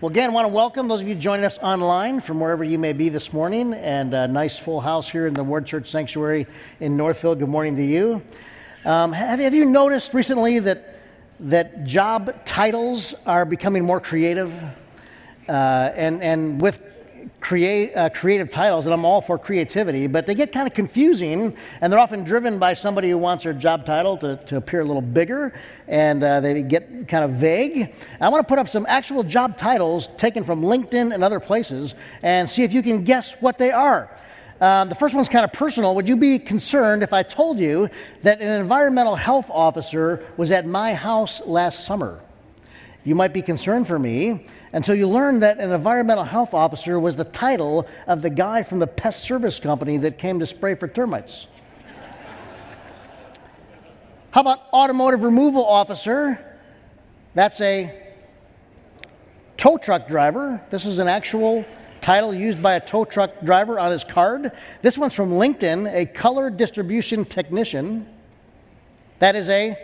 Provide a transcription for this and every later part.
Well, again, I want to welcome those of you joining us online from wherever you may be this morning, and a nice full house here in the Ward Church Sanctuary in Northville. Good morning to you. Um, have, have you noticed recently that that job titles are becoming more creative? Uh, and and with create, uh, creative titles, and I'm all for creativity, but they get kind of confusing, and they're often driven by somebody who wants their job title to, to appear a little bigger, and uh, they get kind of vague. I want to put up some actual job titles taken from LinkedIn and other places and see if you can guess what they are. Um, the first one's kind of personal. Would you be concerned if I told you that an environmental health officer was at my house last summer? You might be concerned for me until you learn that an environmental health officer was the title of the guy from the pest service company that came to spray for termites. How about automotive removal officer? That's a tow truck driver. This is an actual title used by a tow truck driver on his card. This one's from LinkedIn, a color distribution technician. That is a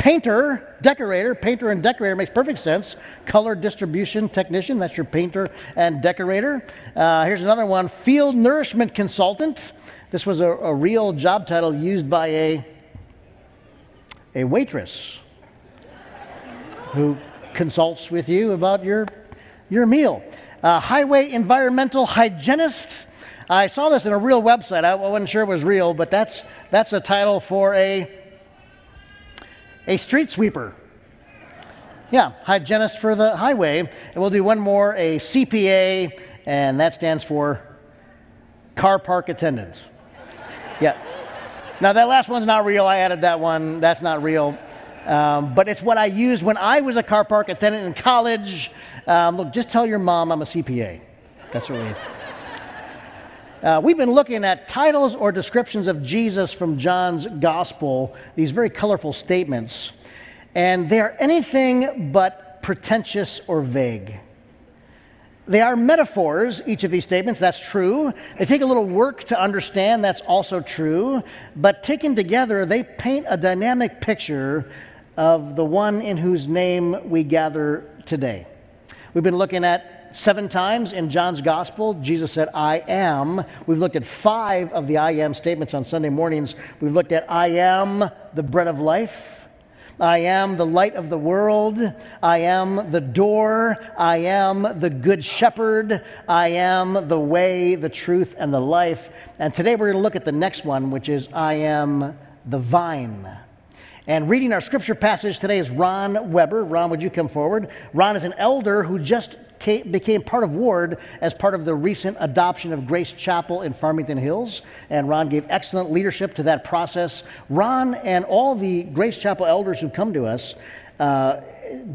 Painter, decorator, painter and decorator makes perfect sense. Color distribution technician, that's your painter and decorator. Uh, here's another one field nourishment consultant. This was a, a real job title used by a, a waitress who consults with you about your, your meal. Uh, highway environmental hygienist. I saw this in a real website. I wasn't sure it was real, but that's, that's a title for a a street sweeper. Yeah, hygienist for the highway. And we'll do one more, a CPA, and that stands for car park attendant. Yeah. Now, that last one's not real. I added that one. That's not real. Um, but it's what I used when I was a car park attendant in college. Um, look, just tell your mom I'm a CPA. That's what we. Uh, we've been looking at titles or descriptions of Jesus from John's gospel, these very colorful statements, and they are anything but pretentious or vague. They are metaphors, each of these statements, that's true. They take a little work to understand, that's also true. But taken together, they paint a dynamic picture of the one in whose name we gather today. We've been looking at seven times in John's gospel, Jesus said, I am. We've looked at five of the I am statements on Sunday mornings. We've looked at I am the bread of life. I am the light of the world. I am the door. I am the good shepherd. I am the way, the truth, and the life. And today we're going to look at the next one, which is I am the vine. And reading our scripture passage today is Ron Weber. Ron, would you come forward? Ron is an elder who just came, became part of Ward as part of the recent adoption of Grace Chapel in Farmington Hills. And Ron gave excellent leadership to that process. Ron and all the Grace Chapel elders who've come to us uh,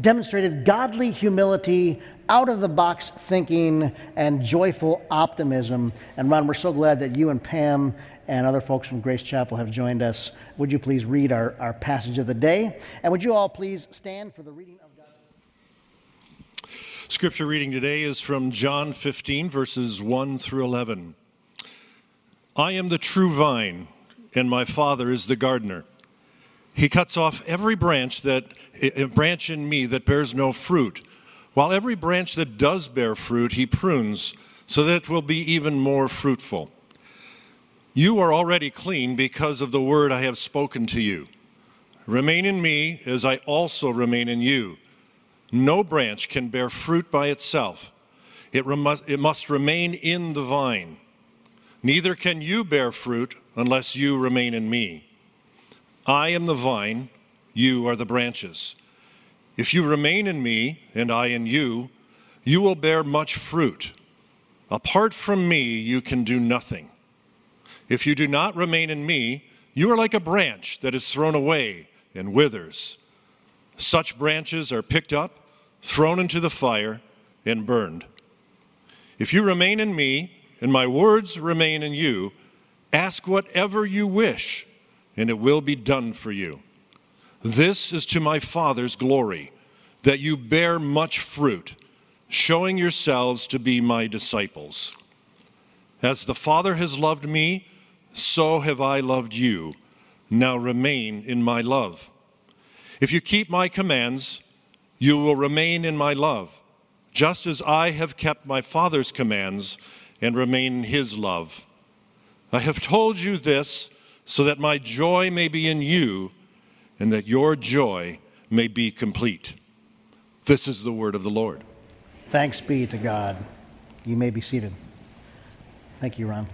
demonstrated godly humility, out of the box thinking, and joyful optimism. And Ron, we're so glad that you and Pam and other folks from Grace Chapel have joined us. Would you please read our, our passage of the day? And would you all please stand for the reading of Scripture reading today is from John 15, verses 1 through 11. I am the true vine, and my Father is the gardener. He cuts off every branch that a branch in me that bears no fruit, while every branch that does bear fruit he prunes, so that it will be even more fruitful. You are already clean because of the word I have spoken to you. Remain in me as I also remain in you. No branch can bear fruit by itself, it, it must remain in the vine. Neither can you bear fruit unless you remain in me. I am the vine, you are the branches. If you remain in me, and I in you, you will bear much fruit. Apart from me, you can do nothing. If you do not remain in me, you are like a branch that is thrown away and withers. Such branches are picked up, thrown into the fire, and burned. If you remain in me, and my words remain in you, ask whatever you wish, and it will be done for you. This is to my Father's glory, that you bear much fruit, showing yourselves to be my disciples. As the Father has loved me, so have I loved you. Now remain in my love. If you keep my commands, you will remain in my love, just as I have kept my Father's commands and remain in his love. I have told you this so that my joy may be in you and that your joy may be complete. This is the word of the Lord. Thanks be to God. You may be seated. Thank you, Ron.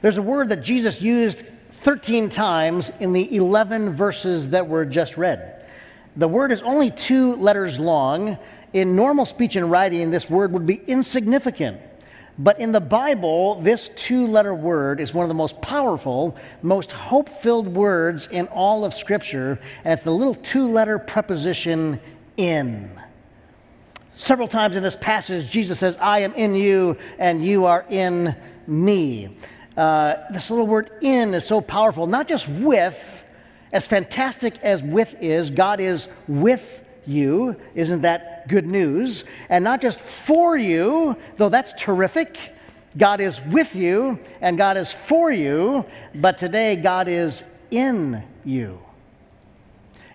There's a word that Jesus used 13 times in the 11 verses that were just read. The word is only two letters long. In normal speech and writing, this word would be insignificant. But in the Bible, this two letter word is one of the most powerful, most hope filled words in all of Scripture, and it's the little two letter preposition in. Several times in this passage, Jesus says, I am in you, and you are in me. Uh, this little word in is so powerful, not just with, as fantastic as with is, God is with you. Isn't that good news? And not just for you, though that's terrific. God is with you and God is for you, but today God is in you.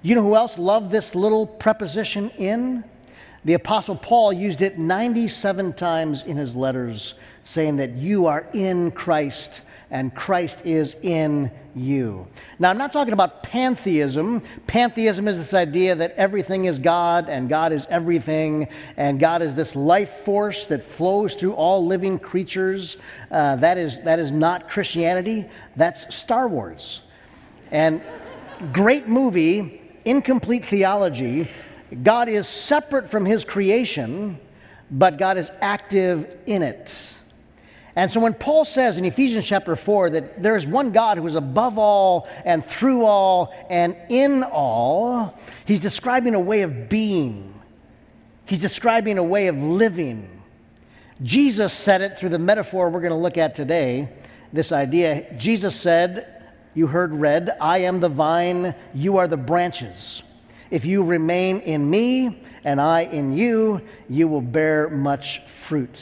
You know who else loved this little preposition in? The Apostle Paul used it 97 times in his letters, saying that you are in Christ and Christ is in you. Now, I'm not talking about pantheism. Pantheism is this idea that everything is God and God is everything, and God is this life force that flows through all living creatures. Uh, that, is, that is not Christianity, that's Star Wars. And great movie, incomplete theology. God is separate from his creation, but God is active in it. And so when Paul says in Ephesians chapter 4 that there is one God who is above all and through all and in all, he's describing a way of being. He's describing a way of living. Jesus said it through the metaphor we're going to look at today, this idea. Jesus said, you heard read, I am the vine, you are the branches. If you remain in me and I in you, you will bear much fruit.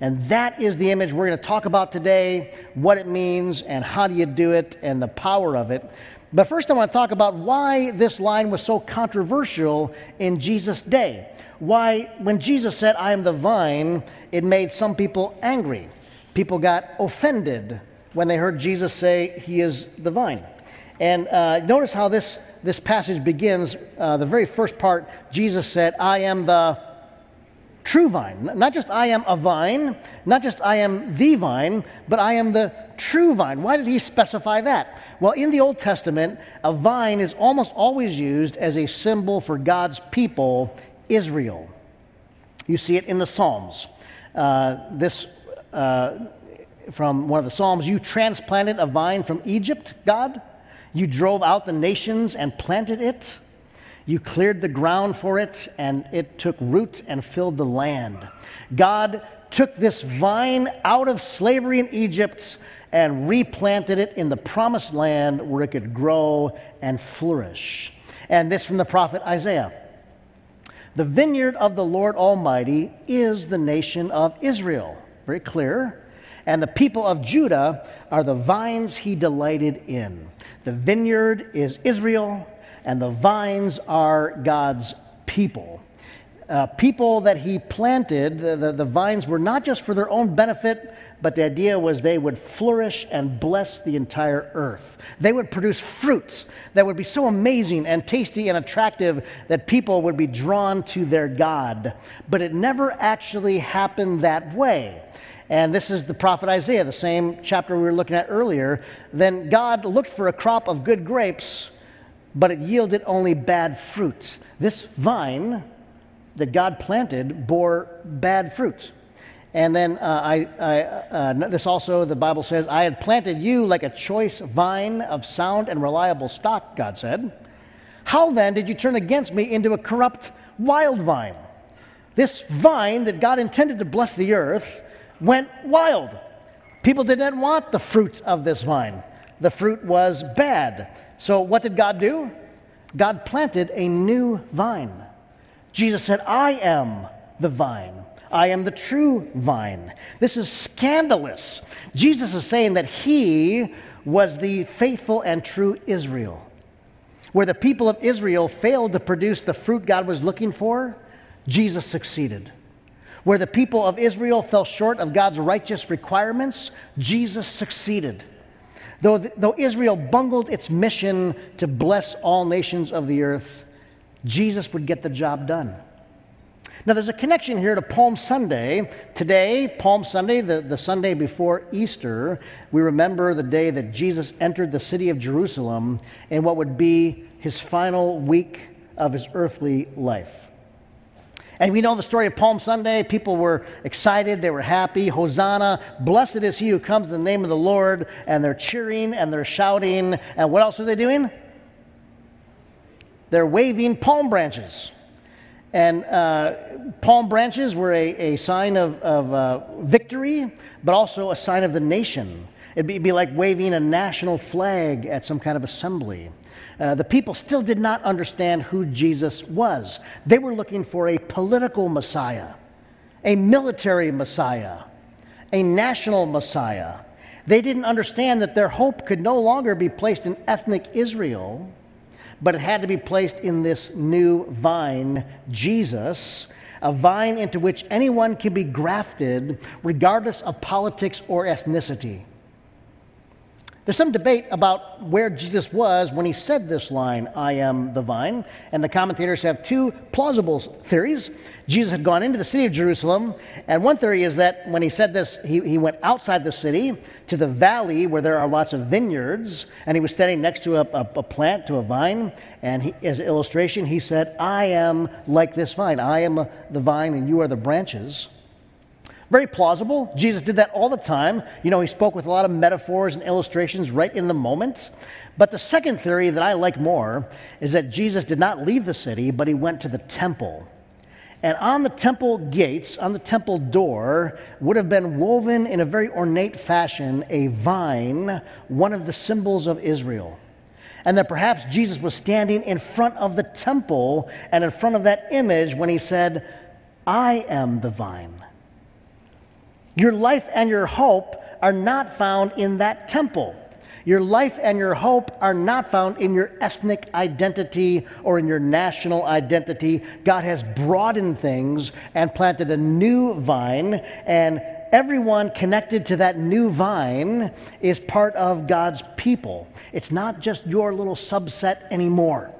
And that is the image we're going to talk about today, what it means, and how do you do it, and the power of it. But first, I want to talk about why this line was so controversial in Jesus' day. Why, when Jesus said, I am the vine, it made some people angry. People got offended when they heard Jesus say, He is the vine. And uh, notice how this, this passage begins. Uh, the very first part, Jesus said, I am the true vine. Not just I am a vine, not just I am the vine, but I am the true vine. Why did he specify that? Well, in the Old Testament, a vine is almost always used as a symbol for God's people, Israel. You see it in the Psalms. Uh, this uh, from one of the Psalms You transplanted a vine from Egypt, God. You drove out the nations and planted it. You cleared the ground for it, and it took root and filled the land. God took this vine out of slavery in Egypt and replanted it in the promised land where it could grow and flourish. And this from the prophet Isaiah. The vineyard of the Lord Almighty is the nation of Israel. Very clear. And the people of Judah are the vines he delighted in. The vineyard is Israel, and the vines are God's people. Uh, people that he planted, the, the, the, vines were not just for their own benefit, but the idea was they would flourish and bless the entire earth. They would produce fruits that would be so amazing and tasty and attractive that people would be drawn to their God. But it never actually happened that way. And this is the prophet Isaiah, the same chapter we were looking at earlier. Then God looked for a crop of good grapes but it yielded only bad fruit. This vine that God planted bore bad fruit. And then uh, I, I uh, this also, the Bible says, I had planted you like a choice vine of sound and reliable stock, God said. How then did you turn against me into a corrupt wild vine? This vine that God intended to bless the earth went wild. People didn't want the fruit of this vine. The fruit was bad. So, what did God do? God planted a new vine. Jesus said, I am the vine. I am the true vine. This is scandalous. Jesus is saying that he was the faithful and true Israel. Where the people of Israel failed to produce the fruit God was looking for, Jesus succeeded. Where the people of Israel fell short of God's righteous requirements, Jesus succeeded. Though, though Israel bungled its mission to bless all nations of the earth, Jesus would get the job done. Now, there's a connection here to Palm Sunday. Today, Palm Sunday, the, the Sunday before Easter, we remember the day that Jesus entered the city of Jerusalem in what would be his final week of his earthly life. And we know the story of Palm Sunday. People were excited, they were happy. Hosanna, blessed is he who comes in the name of the Lord. And they're cheering and they're shouting. And what else are they doing? They're waving palm branches. And uh, palm branches were a, a sign of, of uh, victory, but also a sign of the nation. It'd be, it'd be, like waving a national flag at some kind of assembly. Uh, the people still did not understand who Jesus was. They were looking for a political Messiah, a military Messiah, a national Messiah. They didn't understand that their hope could no longer be placed in ethnic Israel but it had to be placed in this new vine, Jesus, a vine into which anyone can be grafted regardless of politics or ethnicity. There's some debate about where Jesus was when he said this line, I am the vine, and the commentators have two plausible theories. Jesus had gone into the city of Jerusalem, and one theory is that when he said this, he, he went outside the city to the valley where there are lots of vineyards, and he was standing next to a, a, a plant, to a vine, and he, as an illustration, he said, I am like this vine. I am the vine, and you are the branches. Very plausible. Jesus did that all the time. You know, he spoke with a lot of metaphors and illustrations right in the moment. But the second theory that I like more is that Jesus did not leave the city, but he went to the temple. And on the temple gates, on the temple door, would have been woven in a very ornate fashion a vine, one of the symbols of Israel. And that perhaps Jesus was standing in front of the temple and in front of that image when he said, I am the vine. Your life and your hope are not found in that temple. Your life and your hope are not found in your ethnic identity or in your national identity. God has broadened things and planted a new vine, and everyone connected to that new vine is part of God's people. It's not just your little subset anymore.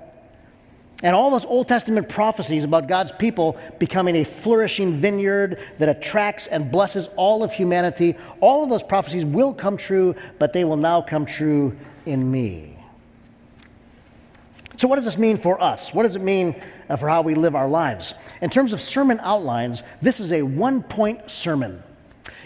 And all those Old Testament prophecies about God's people becoming a flourishing vineyard that attracts and blesses all of humanity, all of those prophecies will come true, but they will now come true in me. So, what does this mean for us? What does it mean uh, for how we live our lives? In terms of sermon outlines, this is a one point sermon.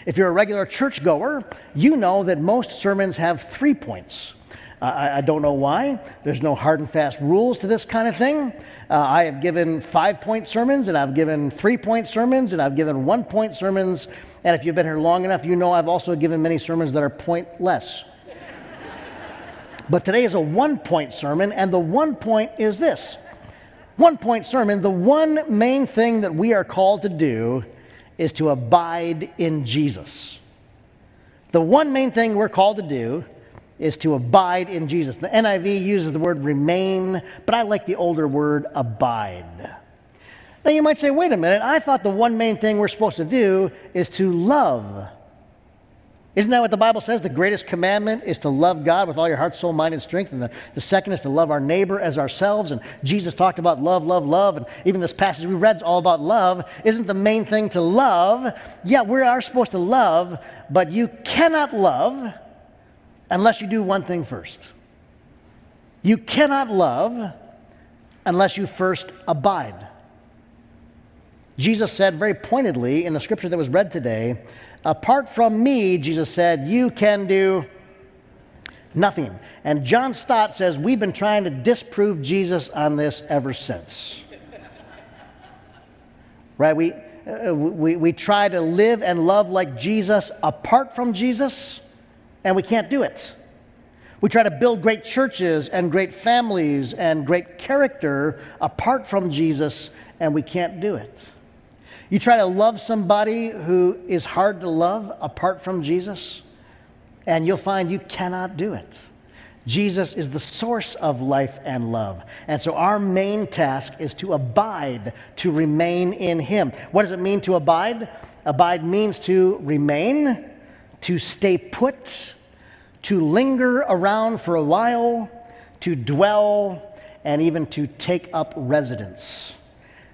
If you're a regular churchgoer, you know that most sermons have three points. I, I, don't know why. There's no hard and fast rules to this kind of thing. Uh, I have given five point sermons, and I've given three point sermons, and I've given one point sermons. And if you've been here long enough, you know I've also given many sermons that are pointless. but today is a one point sermon, and the one point is this one point sermon, the one main thing that we are called to do is to abide in Jesus. The one main thing we're called to do is to abide in Jesus. The NIV uses the word remain, but I like the older word abide. Now you might say, wait a minute, I thought the one main thing we're supposed to do is to love. Isn't that what the Bible says? The greatest commandment is to love God with all your heart, soul, mind, and strength. And the, the second is to love our neighbor as ourselves. And Jesus talked about love, love, love. And even this passage we read is all about love. Isn't the main thing to love? Yeah, we are supposed to love, but you cannot love unless you do one thing first. You cannot love unless you first abide. Jesus said very pointedly in the scripture that was read today, apart from me, Jesus said, you can do nothing. And John Stott says, we've been trying to disprove Jesus on this ever since. right? We, uh, we, we try to live and love like Jesus apart from Jesus and we can't do it. We try to build great churches and great families and great character apart from Jesus, and we can't do it. You try to love somebody who is hard to love apart from Jesus, and you'll find you cannot do it. Jesus is the source of life and love. And so our main task is to abide, to remain in Him. What does it mean to abide? Abide means to remain, to stay put, to linger around for a while, to dwell, and even to take up residence.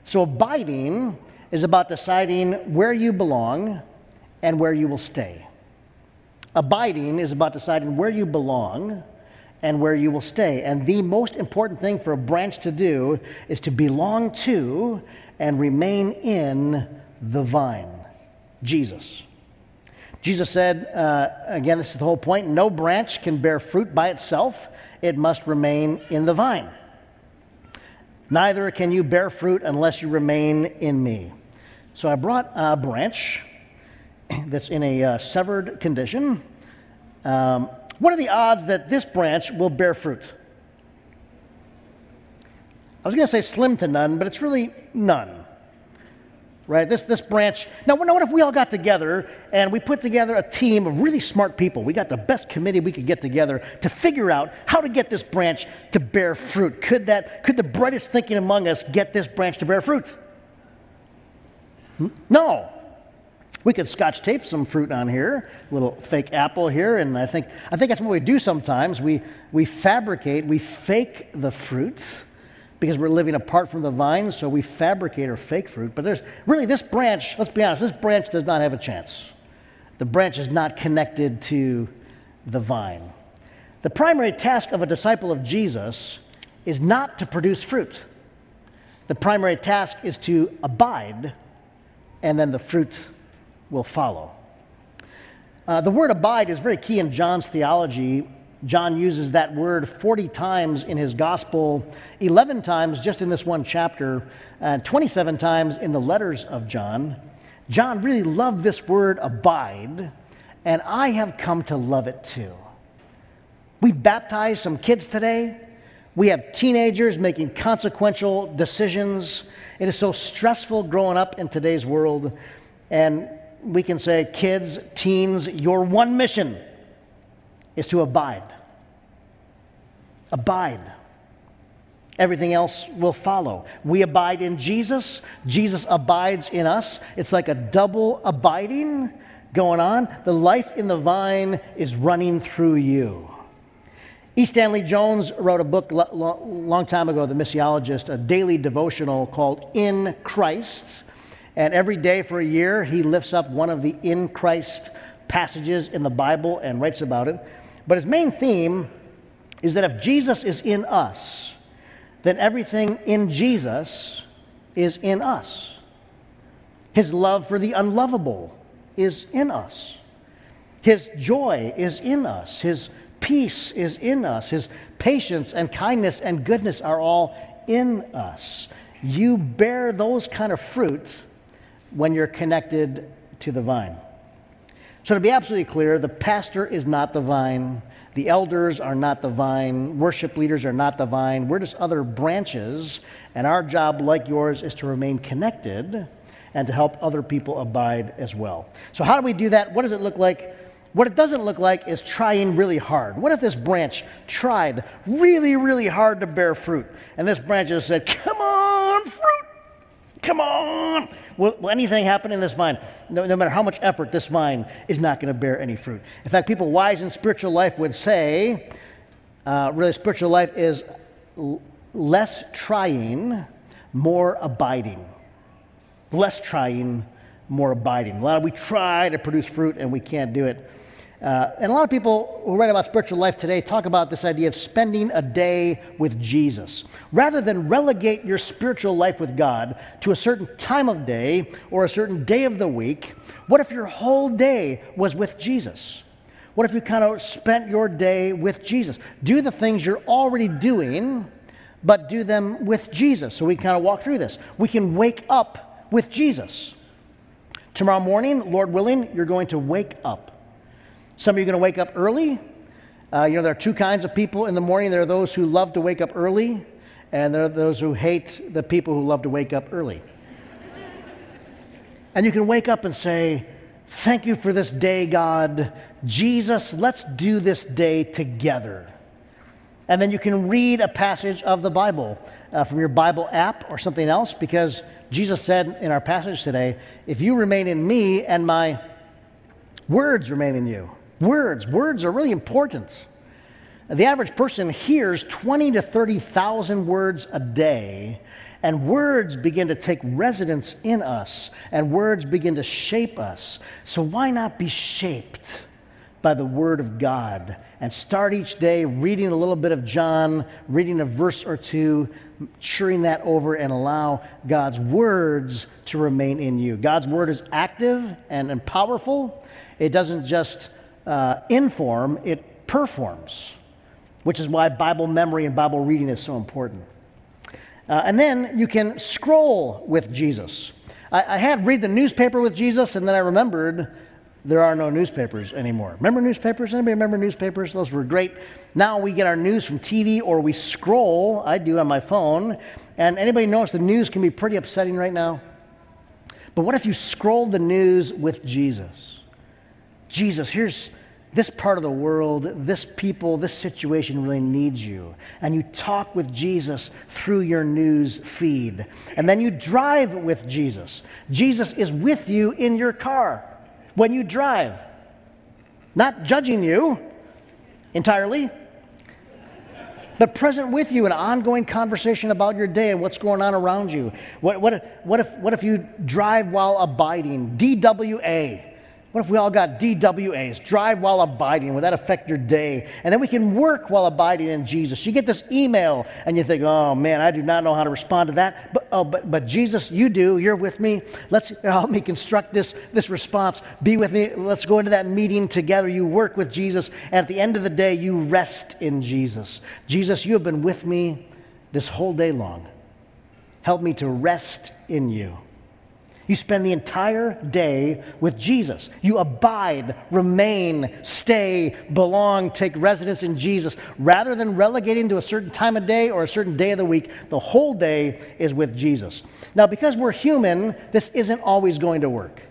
So abiding is about deciding where you belong and where you will stay. Abiding is about deciding where you belong and where you will stay. And the most important thing for a branch to do is to belong to and remain in the vine, Jesus. Jesus said, uh, again, this is the whole point no branch can bear fruit by itself, it must remain in the vine. Neither can you bear fruit unless you remain in me. So I brought a branch that's in a uh, severed condition. Um, what are the odds that this branch will bear fruit? I was going to say slim to none, but it's really none. Right? This, this branch. Now, what if we all got together and we put together a team of really smart people? We got the best committee we could get together to figure out how to get this branch to bear fruit. Could, that, could the brightest thinking among us get this branch to bear fruit? Hmm? No. We could scotch tape some fruit on here, a little fake apple here, and I think, I think that's what we do sometimes. We, we fabricate, we fake the fruit because we're living apart from the vine, so we fabricate or fake fruit. But there's really this branch, let's be honest, this branch does not have a chance. The branch is not connected to the vine. The primary task of a disciple of Jesus is not to produce fruit. The primary task is to abide, and then the fruit will follow. Uh, the word abide is very key in John's theology. John uses that word 40 times in his gospel, 11 times just in this one chapter, and 27 times in the letters of John. John really loved this word abide, and I have come to love it too. We baptized some kids today. We have teenagers making consequential decisions. It is so stressful growing up in today's world. And we can say, kids, teens, your one mission is to abide. Abide. Everything else will follow. We abide in Jesus, Jesus abides in us. It's like a double abiding going on. The life in the vine is running through you. E. Stanley Jones wrote a book a long time ago, the missiologist, a daily devotional called In Christ. And every day for a year, he lifts up one of the in Christ passages in the Bible and writes about it. But his main theme is that if Jesus is in us, then everything in Jesus is in us. His love for the unlovable is in us. His joy is in us. His peace is in us. His patience and kindness and goodness are all in us. You bear those kind of fruits when you're connected to the vine. So, to be absolutely clear, the pastor is not the vine, the elders are not the vine, worship leaders are not the vine. We're just other branches, and our job, like yours, is to remain connected and to help other people abide as well. So, how do we do that? What does it look like? What it doesn't look like is trying really hard. What if this branch tried really, really hard to bear fruit? And this branch just said, Come on, fruit! Come on! Will, will anything happen in this vine? No, no, matter how much effort, this vine is not going to bear any fruit. In fact, people wise in spiritual life would say, uh, really, spiritual life is l- less trying, more abiding. Less trying, more abiding. A lot of we try to produce fruit and we can't do it. Uh, and a lot of people who write about spiritual life today talk about this idea of spending a day with Jesus. Rather than relegate your spiritual life with God to a certain time of day or a certain day of the week, what if your whole day was with Jesus? What if you kind of spent your day with Jesus? Do the things you're already doing, but do them with Jesus. So we kind of walk through this. We can wake up with Jesus. Tomorrow morning, Lord willing, you're going to wake up some of you are going to wake up early. Uh, you know, there are two kinds of people in the morning. There are those who love to wake up early, and there are those who hate the people who love to wake up early. and you can wake up and say, Thank you for this day, God. Jesus, let's do this day together. And then you can read a passage of the Bible uh, from your Bible app or something else because Jesus said in our passage today, if you remain in me and my words remain in you. Words, words are really important. The average person hears 20 to 30,000 words a day, and words begin to take residence in us, and words begin to shape us. So, why not be shaped by the Word of God and start each day reading a little bit of John, reading a verse or two, chewing that over, and allow God's words to remain in you? God's Word is active and, and powerful, it doesn't just uh, inform, it performs which is why Bible memory and Bible reading is so important. Uh, and then you can scroll with Jesus. I, I, had read the newspaper with Jesus, and then I remembered there are no newspapers anymore. Remember newspapers? Anybody remember newspapers? Those were great. Now we get our news from TV or we scroll. I do on my phone. And anybody notice the news can be pretty upsetting right now? But what if you scrolled the news with Jesus? Jesus, here's this part of the world, this people, this situation really needs you. And you talk with Jesus through your news feed. And then you drive with Jesus. Jesus is with you in your car when you drive, not judging you entirely, but present with you in an ongoing conversation about your day and what's going on around you. What, what, what, if, what if you drive while abiding? DWA. What if we all got DWAs, drive while abiding? Would that affect your day? And then we can work while abiding in Jesus. You get this email and you think, oh man, I do not know how to respond to that. But, oh, but, but Jesus, you do. You're with me. Let's help me construct this, this response. Be with me. Let's go into that meeting together. You work with Jesus. And at the end of the day, you rest in Jesus. Jesus, you have been with me this whole day long. Help me to rest in you. You spend the entire day with Jesus. You abide, remain, stay, belong, take residence in Jesus. Rather than relegating to a certain time of day or a certain day of the week, the whole day is with Jesus. Now, because we're human, this isn't always going to work.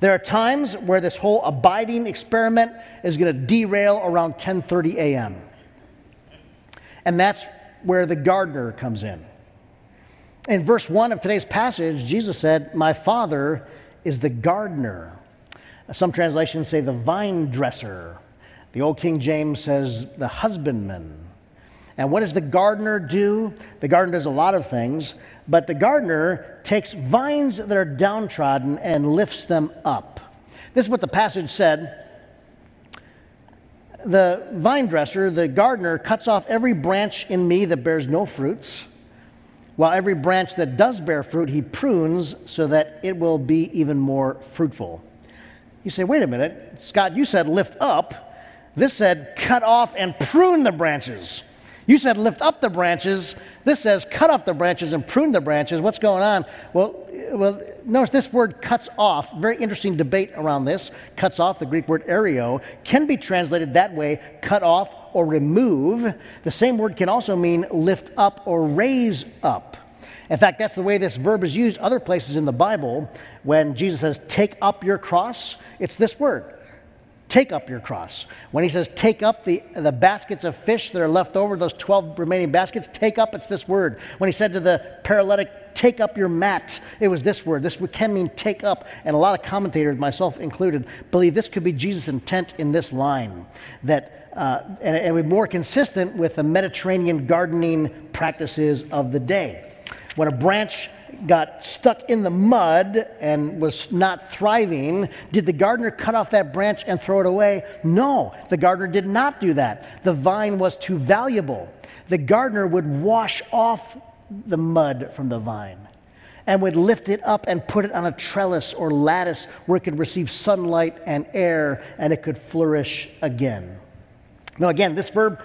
There are times where this whole abiding experiment is going to derail around 10:30 a.m. And that's where the gardener comes in. In verse 1 of today's passage, Jesus said, My Father is the gardener. Some translations say the vine dresser. The Old King James says the husbandman. And what does the gardener do? The gardener does a lot of things, but the gardener takes vines that are downtrodden and lifts them up. This is what the passage said. The vine dresser, the gardener, cuts off every branch in me that bears no fruits while every branch that does bear fruit, he prunes so that it will be even more fruitful. You say, wait a minute, Scott, you said lift up. This said cut off and prune the branches. You said lift up the branches. This says cut off the branches and prune the branches. What's going on? Well, well, notice this word cuts off. Very interesting debate around this. Cuts off, the Greek word airo, can be translated that way cut off or remove. The same word can also mean lift up or raise up. In fact, that's the way this verb is used other places in the Bible. When Jesus says, take up your cross, it's this word take up your cross. When he says take up the, the baskets of fish that are left over, those 12 remaining baskets, take up, it's this word. When he said to the paralytic, take up your mat, it was this word. This can mean take up. And a lot of commentators, myself included, believe this could be Jesus' intent in this line. That uh, and, and more consistent with the Mediterranean gardening practices of the day. When a branch got stuck in the mud and was not thriving, did the gardener cut off that branch and throw it away? No, the gardener did not do that. The vine was too valuable. The gardener would wash off the mud from the vine and would lift it up and put it on a trellis or lattice where it could receive sunlight and air and it could flourish again. Now, again, this verb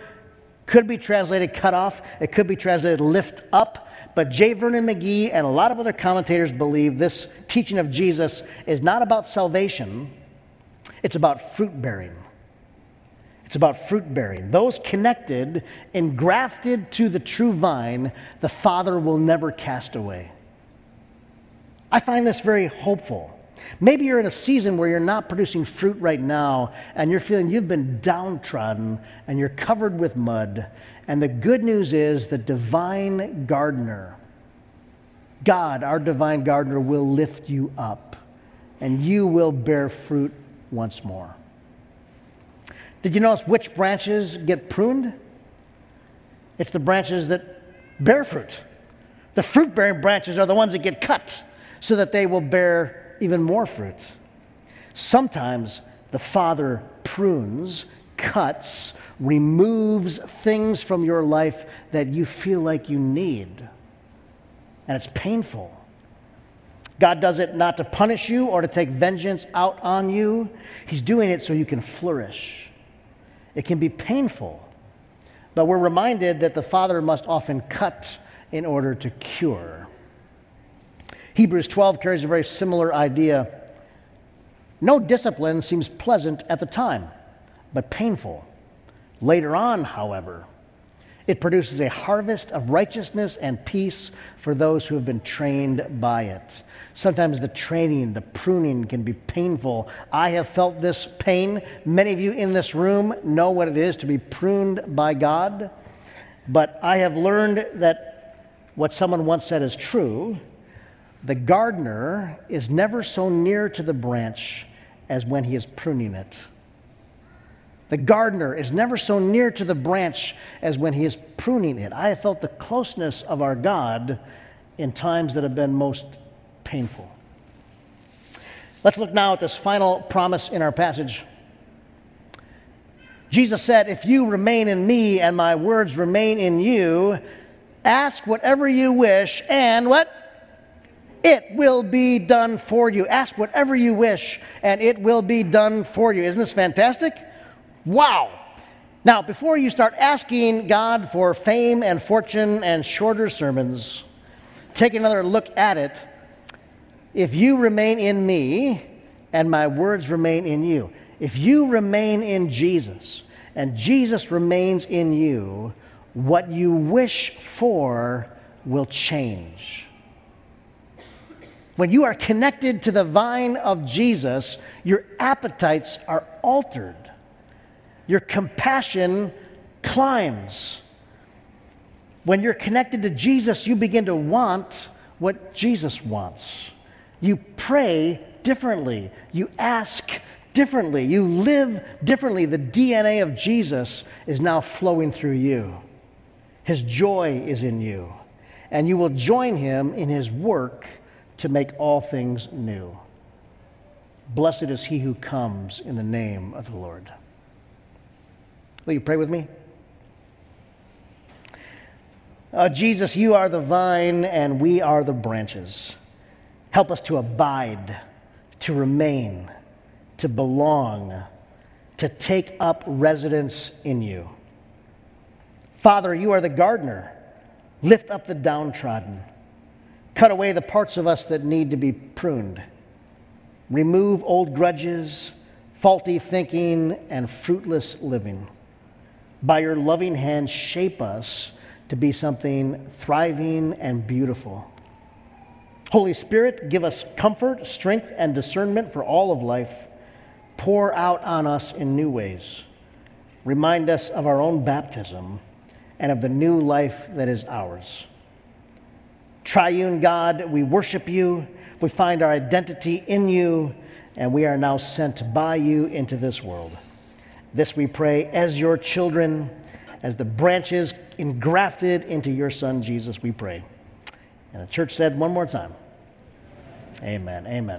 could be translated cut off, it could be translated lift up, but J. Vernon McGee and a lot of other commentators believe this teaching of Jesus is not about salvation, it's about fruit bearing. It's about fruit bearing. Those connected, engrafted to the true vine, the Father will never cast away. I find this very hopeful Maybe you're in a season where you're not producing fruit right now and you're feeling you've been downtrodden and you're covered with mud. And the good news is the divine gardener, God, our divine gardener, will lift you up and you will bear fruit once more. Did you notice which branches get pruned? It's the branches that bear fruit. The fruit bearing branches are the ones that get cut so that they will bear even more fruit. Sometimes the Father prunes, cuts, removes things from your life that you feel like you need. And it's painful. God does it not to punish you or to take vengeance out on you, He's doing it so you can flourish. It can be painful, but we're reminded that the Father must often cut in order to cure. Hebrews 12 carries a very similar idea. No discipline seems pleasant at the time, but painful. Later on, however, it produces a harvest of righteousness and peace for those who have been trained by it. Sometimes the training, the pruning can be painful. I have felt this pain. Many of you in this room know what it is to be pruned by God. But I have learned that what someone once said is true the gardener is never so near to the branch as when he is pruning it. The gardener is never so near to the branch as when he is pruning it. I have felt the closeness of our God in times that have been most painful. Let's look now at this final promise in our passage. Jesus said, If you remain in me and my words remain in you, ask whatever you wish, and what? It will be done for you. Ask whatever you wish, and it will be done for you. Isn't this fantastic? Wow. Now, before you start asking God for fame and fortune and shorter sermons, take another look at it. If you remain in me and my words remain in you, if you remain in Jesus and Jesus remains in you, what you wish for will change. When you are connected to the vine of Jesus, your appetites are altered. Your compassion climbs. When you're connected to Jesus, you begin to want what Jesus wants. You pray differently. You ask differently. You live differently. The DNA of Jesus is now flowing through you. His joy is in you. And you will join him in his work to make all things new. Blessed is he who comes in the name of the Lord. Will you pray with me? Uh, Jesus, you are the vine and we are the branches. Help us to abide, to remain, to belong, to take up residence in you. Father, you are the gardener. Lift up the downtrodden. Cut away the parts of us that need to be pruned. Remove old grudges, faulty thinking, and fruitless living by your loving hand, shape us to be something thriving and beautiful. Holy Spirit, give us comfort, strength, and discernment for all of life. Pour out on us in new ways. Remind us of our own baptism and of the new life that is ours. Triune God, we worship you. We find our identity in you, and we are now sent by you into this world. This we pray as your children, as the branches engrafted into your Son, Jesus, we pray. And the church said one more time Amen. Amen.